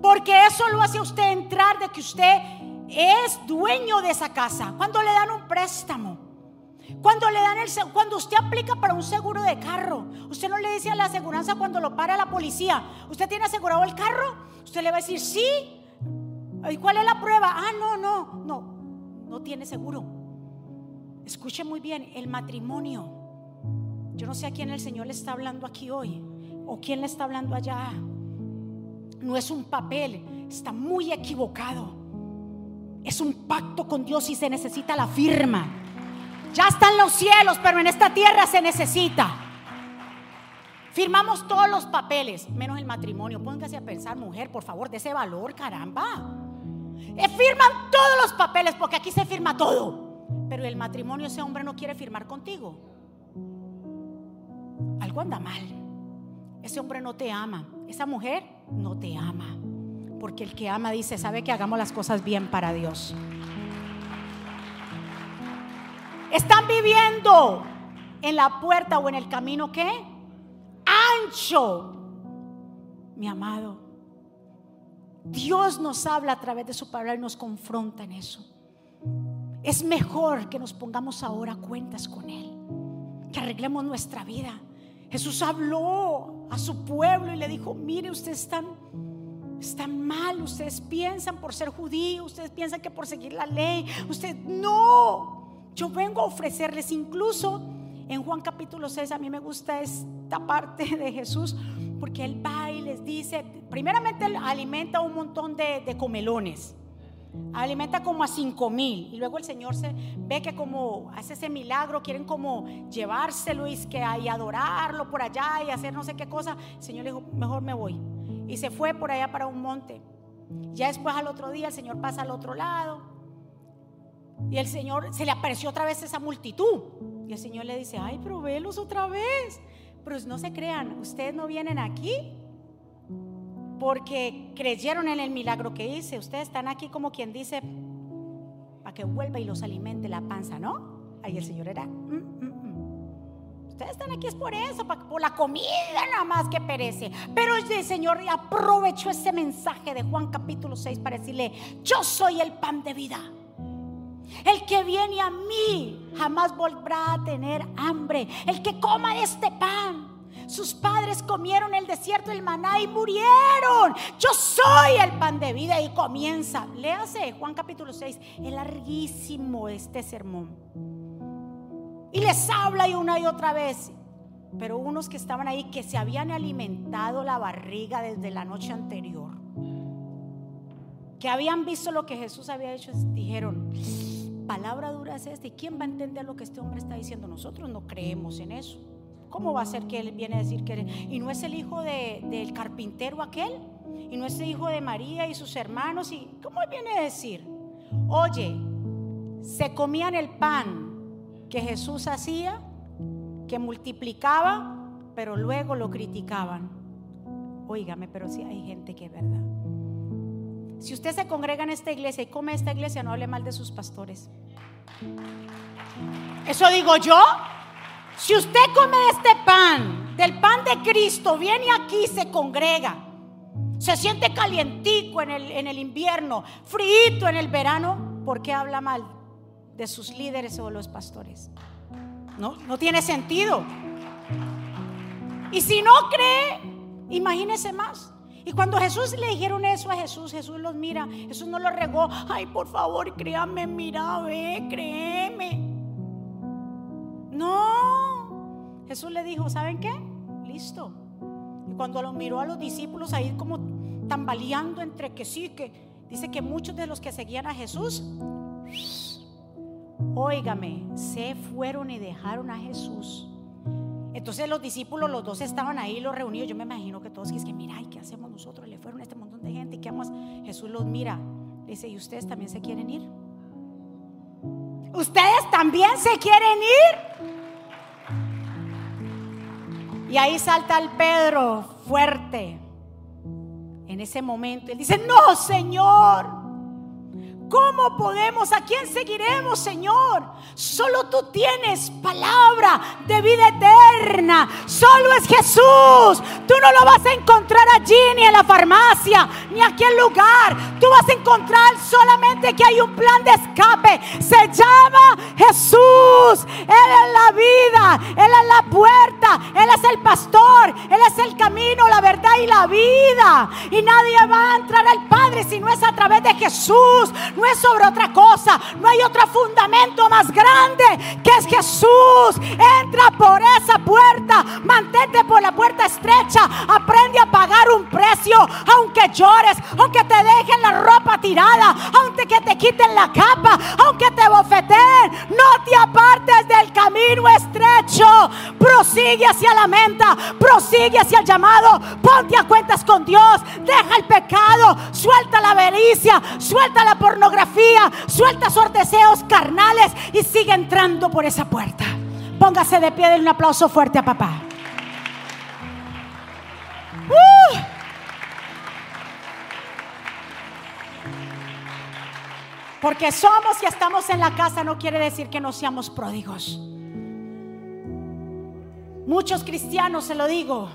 A: Porque eso lo hace usted entrar de que usted es dueño de esa casa. Cuando le dan un préstamo. Cuando le dan el cuando usted aplica para un seguro de carro, usted no le dice a la aseguranza cuando lo para la policía, ¿usted tiene asegurado el carro? Usted le va a decir, "Sí." ¿Y cuál es la prueba? Ah, no, no, no. No tiene seguro. Escuche muy bien, el matrimonio. Yo no sé a quién el Señor le está hablando aquí hoy o quién le está hablando allá. No es un papel, está muy equivocado. Es un pacto con Dios y se necesita la firma. Ya están los cielos, pero en esta tierra se necesita. Firmamos todos los papeles, menos el matrimonio. Póngase a pensar, mujer, por favor, de ese valor, caramba. Eh, firman todos los papeles porque aquí se firma todo. Pero el matrimonio, ese hombre no quiere firmar contigo. Algo anda mal. Ese hombre no te ama. Esa mujer no te ama. Porque el que ama dice, sabe que hagamos las cosas bien para Dios. Están viviendo en la puerta o en el camino que ancho. Mi amado, Dios nos habla a través de su palabra y nos confronta en eso. Es mejor que nos pongamos ahora cuentas con Él, que arreglemos nuestra vida. Jesús habló a su pueblo y le dijo, mire, ustedes están Están mal, ustedes piensan por ser judíos, ustedes piensan que por seguir la ley, usted no. Yo vengo a ofrecerles incluso en Juan capítulo 6, a mí me gusta esta parte de Jesús, porque él va y les dice, primeramente alimenta un montón de, de comelones, alimenta como a cinco mil, y luego el Señor se ve que como hace ese milagro, quieren como llevárselo y, que, y adorarlo por allá y hacer no sé qué cosa, el Señor le dijo, mejor me voy y se fue por allá para un monte. Ya después al otro día el Señor pasa al otro lado y el Señor se le apareció otra vez esa multitud. Y el Señor le dice, ay, pero velos otra vez. Pero no se crean, ustedes no vienen aquí porque creyeron en el milagro que hice. Ustedes están aquí como quien dice, para que vuelva y los alimente la panza, ¿no? Ahí el Señor era, mm, mm, Ustedes están aquí es por eso, por la comida nada más que perece. Pero el Señor aprovechó ese mensaje de Juan capítulo 6 para decirle, yo soy el pan de vida. El que viene a mí jamás volverá a tener hambre. El que coma este pan. Sus padres comieron el desierto del maná y murieron. Yo soy el pan de vida y comienza. Léase Juan capítulo 6. Es larguísimo este sermón. Y les habla y una y otra vez. Pero unos que estaban ahí que se habían alimentado la barriga desde la noche anterior, que habían visto lo que Jesús había hecho, dijeron, palabra dura es esta? ¿Y quién va a entender lo que este hombre está diciendo? Nosotros no creemos en eso. ¿Cómo va a ser que él viene a decir que y no es el hijo del carpintero aquel? ¿Y no es el hijo de María y sus hermanos? ¿Y cómo viene a decir? Oye, se comían el pan que Jesús hacía, que multiplicaba, pero luego lo criticaban. Óigame, pero si hay gente que es verdad. Si usted se congrega en esta iglesia y come esta iglesia, no hable mal de sus pastores. Eso digo yo. Si usted come este pan, del pan de Cristo, viene aquí, se congrega, se siente calientico en el, en el invierno, frío en el verano, ¿por qué habla mal de sus líderes o los pastores? No, no tiene sentido. Y si no cree, imagínese más. Y cuando Jesús le dijeron eso a Jesús, Jesús los mira, Jesús no los regó, ay, por favor, créame, mira, ve, créeme. No, Jesús le dijo, ¿saben qué? Listo. Y cuando lo miró a los discípulos ahí como tambaleando entre que sí, que dice que muchos de los que seguían a Jesús, óigame, se fueron y dejaron a Jesús. Entonces los discípulos, los dos estaban ahí, los reunidos. Yo me imagino que todos, que que mira, ¿y qué hacemos nosotros? Le fueron este montón de gente, ¿y qué vamos? Jesús los mira, le dice, ¿y ustedes también se quieren ir? ¿Ustedes también se quieren ir? Y ahí salta el Pedro fuerte. En ese momento, él dice, no, Señor. ¿Cómo podemos? ¿A quién seguiremos, Señor? Solo tú tienes palabra de vida eterna. Solo es Jesús. Tú no lo vas a encontrar allí, ni en la farmacia, ni aquí en lugar. Tú vas a encontrar solamente que hay un plan de escape. Se llama Jesús. Él es la vida. Él es la puerta. Él es el pastor. Él es el camino, la verdad y la vida. Y nadie va a entrar al Padre si no es a través de Jesús no es sobre otra cosa, no hay otro fundamento más grande que es Jesús. Entra por esa puerta, mantente por la puerta estrecha, aprende a pagar un precio, aunque llores, aunque te dejen la ropa tirada, aunque te quiten la capa, aunque te bofeteen, no te apartes del camino estrecho, prosigue hacia la menta, prosigue hacia el llamado, ponte a cuentas con Dios, deja el pecado, suelta la avaricia, suelta la pornografía suelta sus deseos carnales y sigue entrando por esa puerta. Póngase de pie, denle un aplauso fuerte a papá. Uh. Porque somos y estamos en la casa no quiere decir que no seamos pródigos. Muchos cristianos, se lo digo,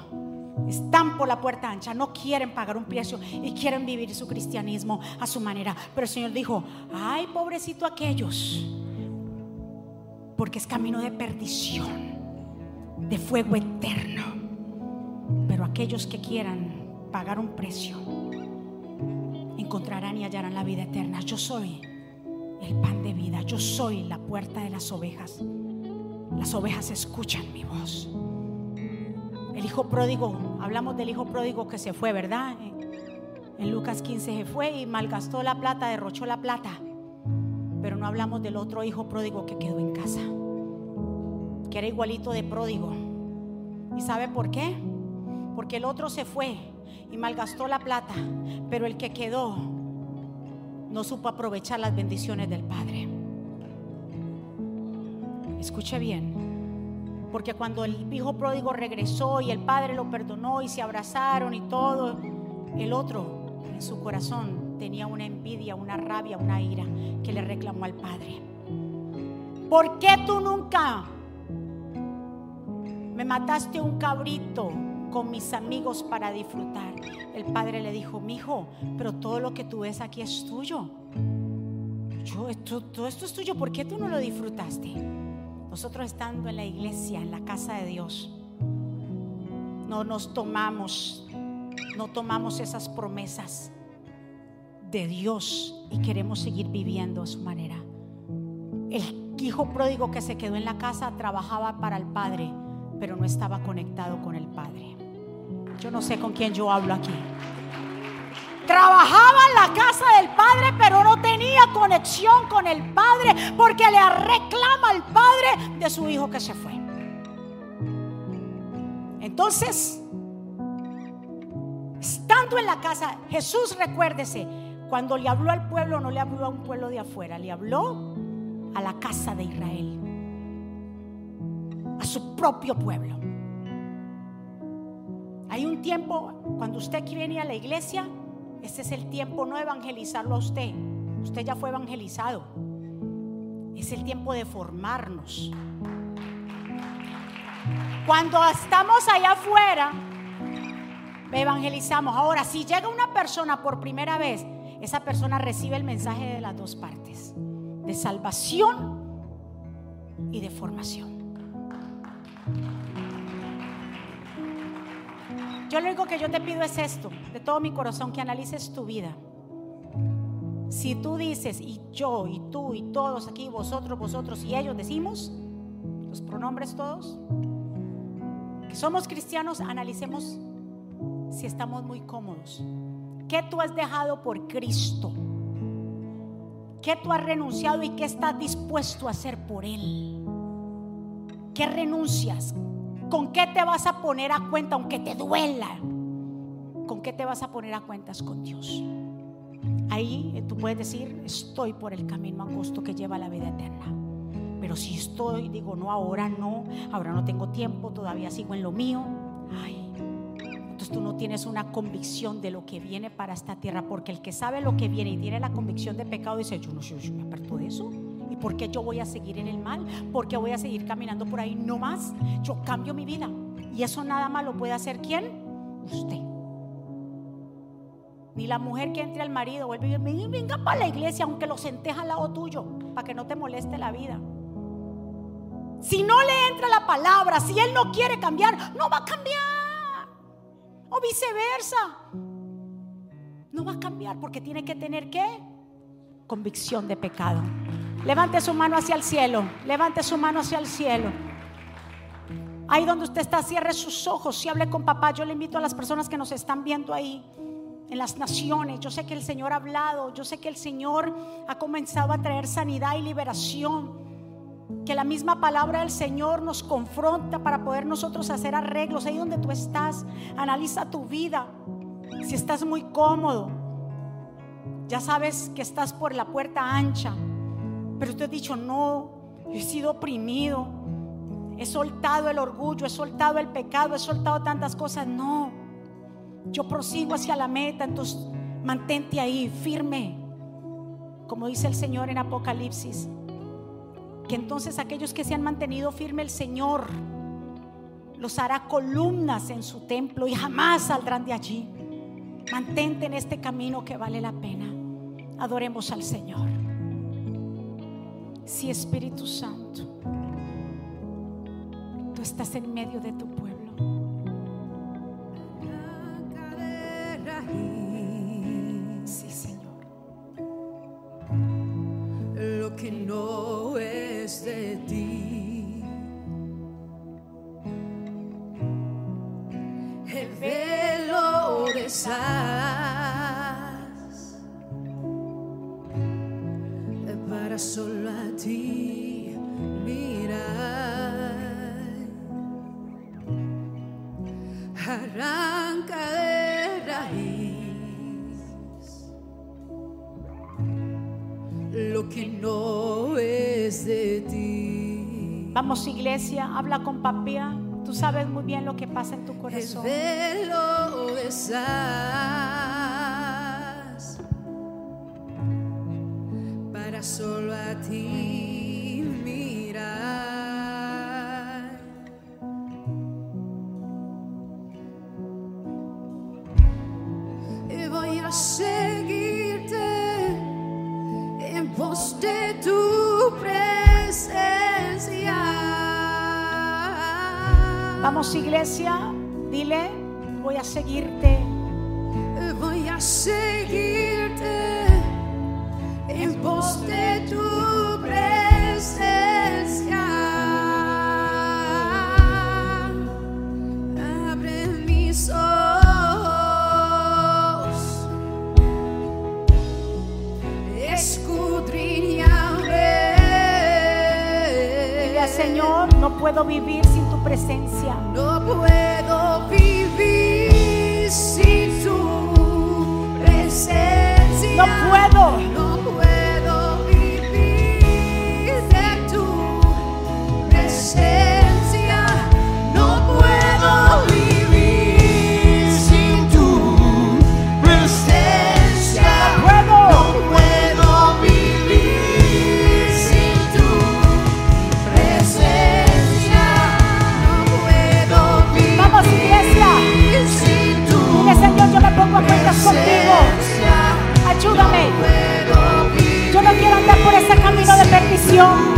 A: están por la puerta ancha, no quieren pagar un precio y quieren vivir su cristianismo a su manera. Pero el Señor dijo, ay, pobrecito aquellos, porque es camino de perdición, de fuego eterno. Pero aquellos que quieran pagar un precio, encontrarán y hallarán la vida eterna. Yo soy el pan de vida, yo soy la puerta de las ovejas. Las ovejas escuchan mi voz. El hijo pródigo, hablamos del hijo pródigo que se fue, ¿verdad? En Lucas 15 se fue y malgastó la plata, derrochó la plata. Pero no hablamos del otro hijo pródigo que quedó en casa, que era igualito de pródigo. ¿Y sabe por qué? Porque el otro se fue y malgastó la plata, pero el que quedó no supo aprovechar las bendiciones del Padre. Escuche bien. Porque cuando el hijo pródigo regresó y el padre lo perdonó y se abrazaron y todo, el otro en su corazón tenía una envidia, una rabia, una ira que le reclamó al padre. ¿Por qué tú nunca me mataste un cabrito con mis amigos para disfrutar? El padre le dijo, mi hijo, pero todo lo que tú ves aquí es tuyo. Yo, todo esto es tuyo, ¿por qué tú no lo disfrutaste? Nosotros estando en la iglesia, en la casa de Dios, no nos tomamos, no tomamos esas promesas de Dios y queremos seguir viviendo a su manera. El hijo pródigo que se quedó en la casa trabajaba para el Padre, pero no estaba conectado con el Padre. Yo no sé con quién yo hablo aquí. Trabajaba en la casa del Padre, pero no tenía conexión con el Padre porque le reclama al Padre de su hijo que se fue. Entonces, estando en la casa, Jesús, recuérdese, cuando le habló al pueblo, no le habló a un pueblo de afuera, le habló a la casa de Israel, a su propio pueblo. Hay un tiempo, cuando usted viene a la iglesia, este es el tiempo no evangelizarlo a usted. Usted ya fue evangelizado. Es el tiempo de formarnos. Cuando estamos allá afuera, evangelizamos. Ahora, si llega una persona por primera vez, esa persona recibe el mensaje de las dos partes, de salvación y de formación. Yo lo único que yo te pido es esto, de todo mi corazón, que analices tu vida. Si tú dices, y yo, y tú, y todos aquí, vosotros, vosotros, y ellos decimos, los pronombres todos, que somos cristianos, analicemos si estamos muy cómodos. ¿Qué tú has dejado por Cristo? ¿Qué tú has renunciado y qué estás dispuesto a hacer por Él? ¿Qué renuncias? ¿Con qué te vas a poner a cuenta aunque te duela? ¿Con qué te vas a poner a cuentas con Dios? Ahí eh, tú puedes decir, estoy por el camino angosto que lleva a la vida eterna. Pero si estoy, digo, no, ahora no, ahora no tengo tiempo, todavía sigo en lo mío. Ay, entonces tú no tienes una convicción de lo que viene para esta tierra, porque el que sabe lo que viene y tiene la convicción de pecado dice, yo no sé, yo me aparto de eso. ¿Y por qué yo voy a seguir en el mal? ¿Por qué voy a seguir caminando por ahí? No más. Yo cambio mi vida. Y eso nada más lo puede hacer quién? Usted. Ni la mujer que entre al marido vuelve y dice, venga para la iglesia, aunque lo sentes al lado tuyo, para que no te moleste la vida. Si no le entra la palabra, si él no quiere cambiar, no va a cambiar. O viceversa. No va a cambiar porque tiene que tener qué? Convicción de pecado. Levante su mano hacia el cielo. Levante su mano hacia el cielo. Ahí donde usted está, cierre sus ojos y hable con papá. Yo le invito a las personas que nos están viendo ahí en las naciones. Yo sé que el Señor ha hablado. Yo sé que el Señor ha comenzado a traer sanidad y liberación. Que la misma palabra del Señor nos confronta para poder nosotros hacer arreglos. Ahí donde tú estás, analiza tu vida. Si estás muy cómodo, ya sabes que estás por la puerta ancha. Pero usted ha dicho, no, he sido oprimido, he soltado el orgullo, he soltado el pecado, he soltado tantas cosas. No, yo prosigo hacia la meta, entonces mantente ahí, firme, como dice el Señor en Apocalipsis. Que entonces aquellos que se han mantenido firme el Señor los hará columnas en su templo y jamás saldrán de allí. Mantente en este camino que vale la pena. Adoremos al Señor. Sí, Espíritu Santo, tú estás en medio de tu pueblo. Iglesia, habla con papá. Tú sabes muy bien lo que pasa en tu
B: El
A: corazón.
B: velo de para solo a ti
A: Iglesia, dile, voy a seguirte.
B: Voy a seguirte en pos de tu presencia. Abre mis ojos. Escudriñame.
A: Dile, Señor, no
B: puedo vivir presencia.
A: Camino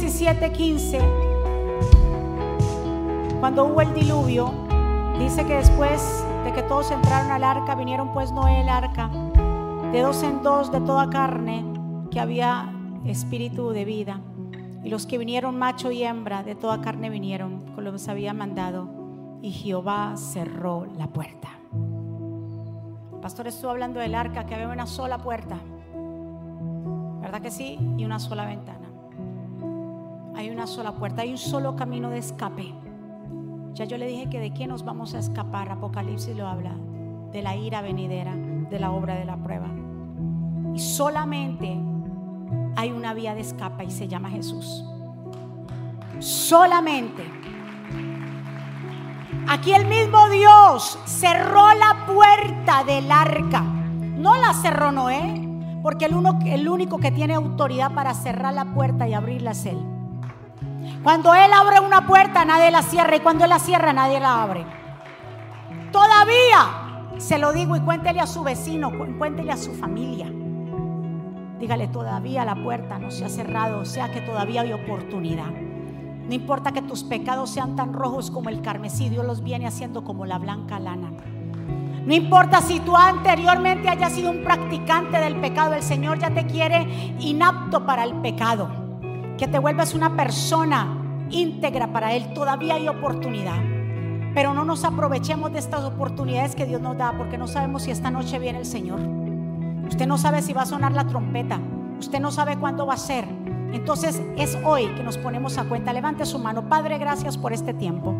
A: 17, 15, cuando hubo el diluvio, dice que después de que todos entraron al arca, vinieron pues Noé el arca, de dos en dos de toda carne, que había espíritu de vida. Y los que vinieron, macho y hembra, de toda carne vinieron, como los había mandado. Y Jehová cerró la puerta. El pastor estuvo hablando del arca, que había una sola puerta. ¿Verdad que sí? Y una sola ventana. Hay una sola puerta, hay un solo camino de escape. Ya yo le dije que de quién nos vamos a escapar. Apocalipsis lo habla. De la ira venidera, de la obra de la prueba. Y solamente hay una vía de escape y se llama Jesús. Solamente. Aquí el mismo Dios cerró la puerta del arca. No la cerró Noé, porque el, uno- el único que tiene autoridad para cerrar la puerta y abrirla es Él. Cuando Él abre una puerta, nadie la cierra. Y cuando Él la cierra, nadie la abre. Todavía, se lo digo y cuéntele a su vecino, cu- cuéntele a su familia. Dígale, todavía la puerta no se ha cerrado, o sea que todavía hay oportunidad. No importa que tus pecados sean tan rojos como el carmesí, Dios los viene haciendo como la blanca lana. No importa si tú anteriormente hayas sido un practicante del pecado, el Señor ya te quiere inapto para el pecado. Que te vuelvas una persona íntegra para Él. Todavía hay oportunidad. Pero no nos aprovechemos de estas oportunidades que Dios nos da porque no sabemos si esta noche viene el Señor. Usted no sabe si va a sonar la trompeta. Usted no sabe cuándo va a ser. Entonces es hoy que nos ponemos a cuenta. Levante su mano. Padre, gracias por este tiempo.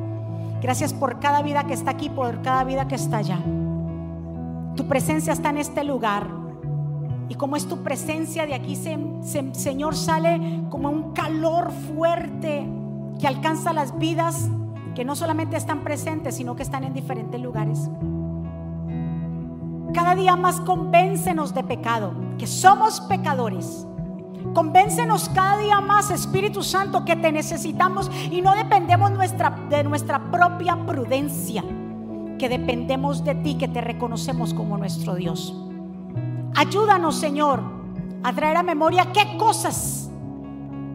A: Gracias por cada vida que está aquí, por cada vida que está allá. Tu presencia está en este lugar. Y como es tu presencia de aquí, se- se- Señor, sale como un calor fuerte que alcanza las vidas que no solamente están presentes, sino que están en diferentes lugares. Cada día más convéncenos de pecado, que somos pecadores. Convéncenos cada día más, Espíritu Santo, que te necesitamos y no dependemos nuestra, de nuestra propia prudencia, que dependemos de ti, que te reconocemos como nuestro Dios. Ayúdanos, Señor, a traer a memoria qué cosas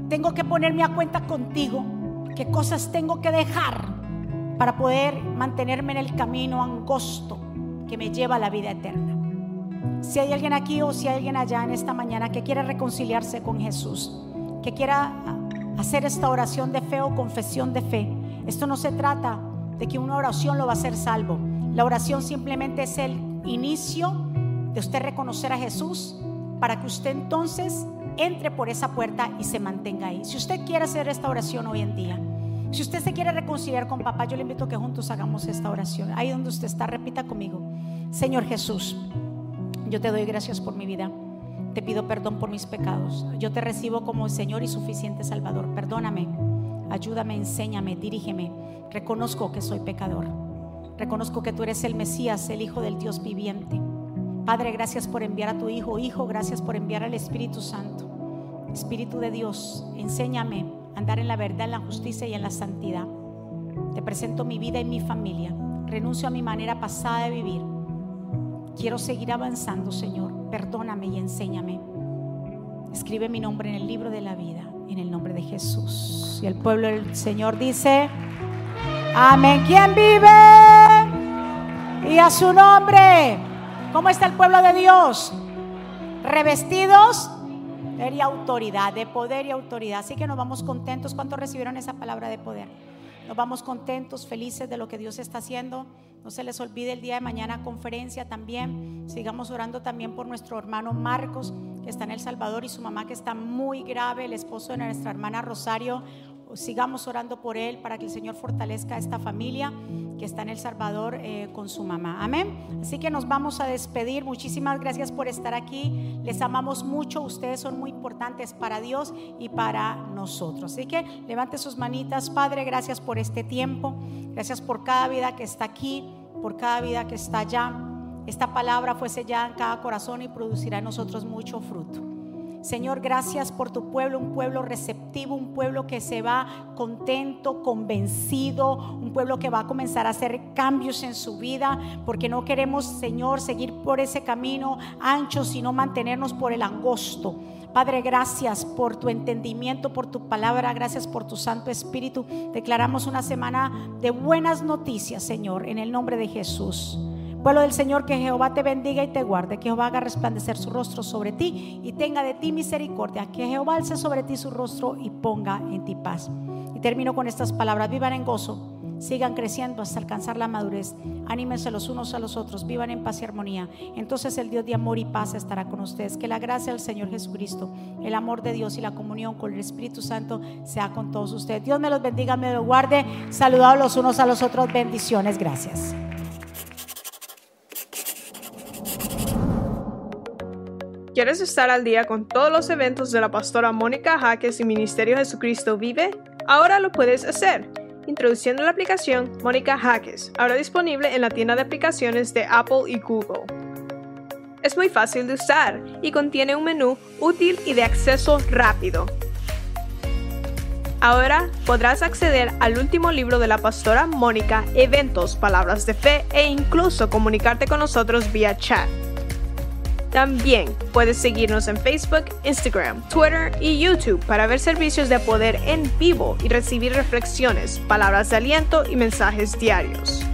A: tengo que ponerme a cuenta contigo, qué cosas tengo que dejar para poder mantenerme en el camino angosto que me lleva a la vida eterna. Si hay alguien aquí o si hay alguien allá en esta mañana que quiera reconciliarse con Jesús, que quiera hacer esta oración de fe o confesión de fe, esto no se trata de que una oración lo va a hacer salvo. La oración simplemente es el inicio de usted reconocer a Jesús para que usted entonces entre por esa puerta y se mantenga ahí. Si usted quiere hacer esta oración hoy en día, si usted se quiere reconciliar con papá, yo le invito a que juntos hagamos esta oración. Ahí donde usted está, repita conmigo. Señor Jesús, yo te doy gracias por mi vida. Te pido perdón por mis pecados. Yo te recibo como Señor y suficiente Salvador. Perdóname, ayúdame, enséñame, dirígeme. Reconozco que soy pecador. Reconozco que tú eres el Mesías, el Hijo del Dios viviente. Padre, gracias por enviar a tu Hijo. Hijo, gracias por enviar al Espíritu Santo. Espíritu de Dios, enséñame a andar en la verdad, en la justicia y en la santidad. Te presento mi vida y mi familia. Renuncio a mi manera pasada de vivir. Quiero seguir avanzando, Señor. Perdóname y enséñame. Escribe mi nombre en el libro de la vida, en el nombre de Jesús. Y el pueblo del Señor dice, amén. ¿Quién vive? Y a su nombre. ¿Cómo está el pueblo de Dios? Revestidos de autoridad, de poder y autoridad. Así que nos vamos contentos. ¿Cuántos recibieron esa palabra de poder? Nos vamos contentos, felices de lo que Dios está haciendo. No se les olvide el día de mañana conferencia también. Sigamos orando también por nuestro hermano Marcos, que está en El Salvador, y su mamá que está muy grave, el esposo de nuestra hermana Rosario. Sigamos orando por él para que el Señor fortalezca a esta familia que está en El Salvador eh, con su mamá. Amén. Así que nos vamos a despedir. Muchísimas gracias por estar aquí. Les amamos mucho. Ustedes son muy importantes para Dios y para nosotros. Así que levante sus manitas. Padre, gracias por este tiempo. Gracias por cada vida que está aquí, por cada vida que está allá. Esta palabra fue sellada en cada corazón y producirá en nosotros mucho fruto. Señor, gracias por tu pueblo, un pueblo receptivo, un pueblo que se va contento, convencido, un pueblo que va a comenzar a hacer cambios en su vida, porque no queremos, Señor, seguir por ese camino ancho, sino mantenernos por el angosto. Padre, gracias por tu entendimiento, por tu palabra, gracias por tu Santo Espíritu. Declaramos una semana de buenas noticias, Señor, en el nombre de Jesús. Pueblo del Señor, que Jehová te bendiga y te guarde, que Jehová haga resplandecer su rostro sobre ti y tenga de ti misericordia, que Jehová alce sobre ti su rostro y ponga en ti paz. Y termino con estas palabras, vivan en gozo, sigan creciendo hasta alcanzar la madurez, anímense los unos a los otros, vivan en paz y armonía. Entonces el Dios de amor y paz estará con ustedes. Que la gracia del Señor Jesucristo, el amor de Dios y la comunión con el Espíritu Santo sea con todos ustedes. Dios me los bendiga, me los guarde. Saludados los unos a los otros. Bendiciones. Gracias.
C: ¿Quieres estar al día con todos los eventos de la pastora Mónica Jaques y Ministerio Jesucristo Vive? Ahora lo puedes hacer. Introduciendo la aplicación Mónica Jaques, ahora disponible en la tienda de aplicaciones de Apple y Google. Es muy fácil de usar y contiene un menú útil y de acceso rápido. Ahora podrás acceder al último libro de la pastora Mónica, eventos, palabras de fe e incluso comunicarte con nosotros vía chat. También puedes seguirnos en Facebook, Instagram, Twitter y YouTube para ver servicios de poder en vivo y recibir reflexiones, palabras de aliento y mensajes diarios.